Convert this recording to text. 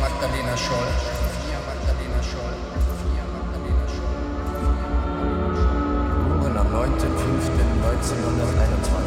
Magdalena Scholl. Sophia Magdalena Scholl. Sophia Magdalena Scholl. Geboren am 9.05.1921.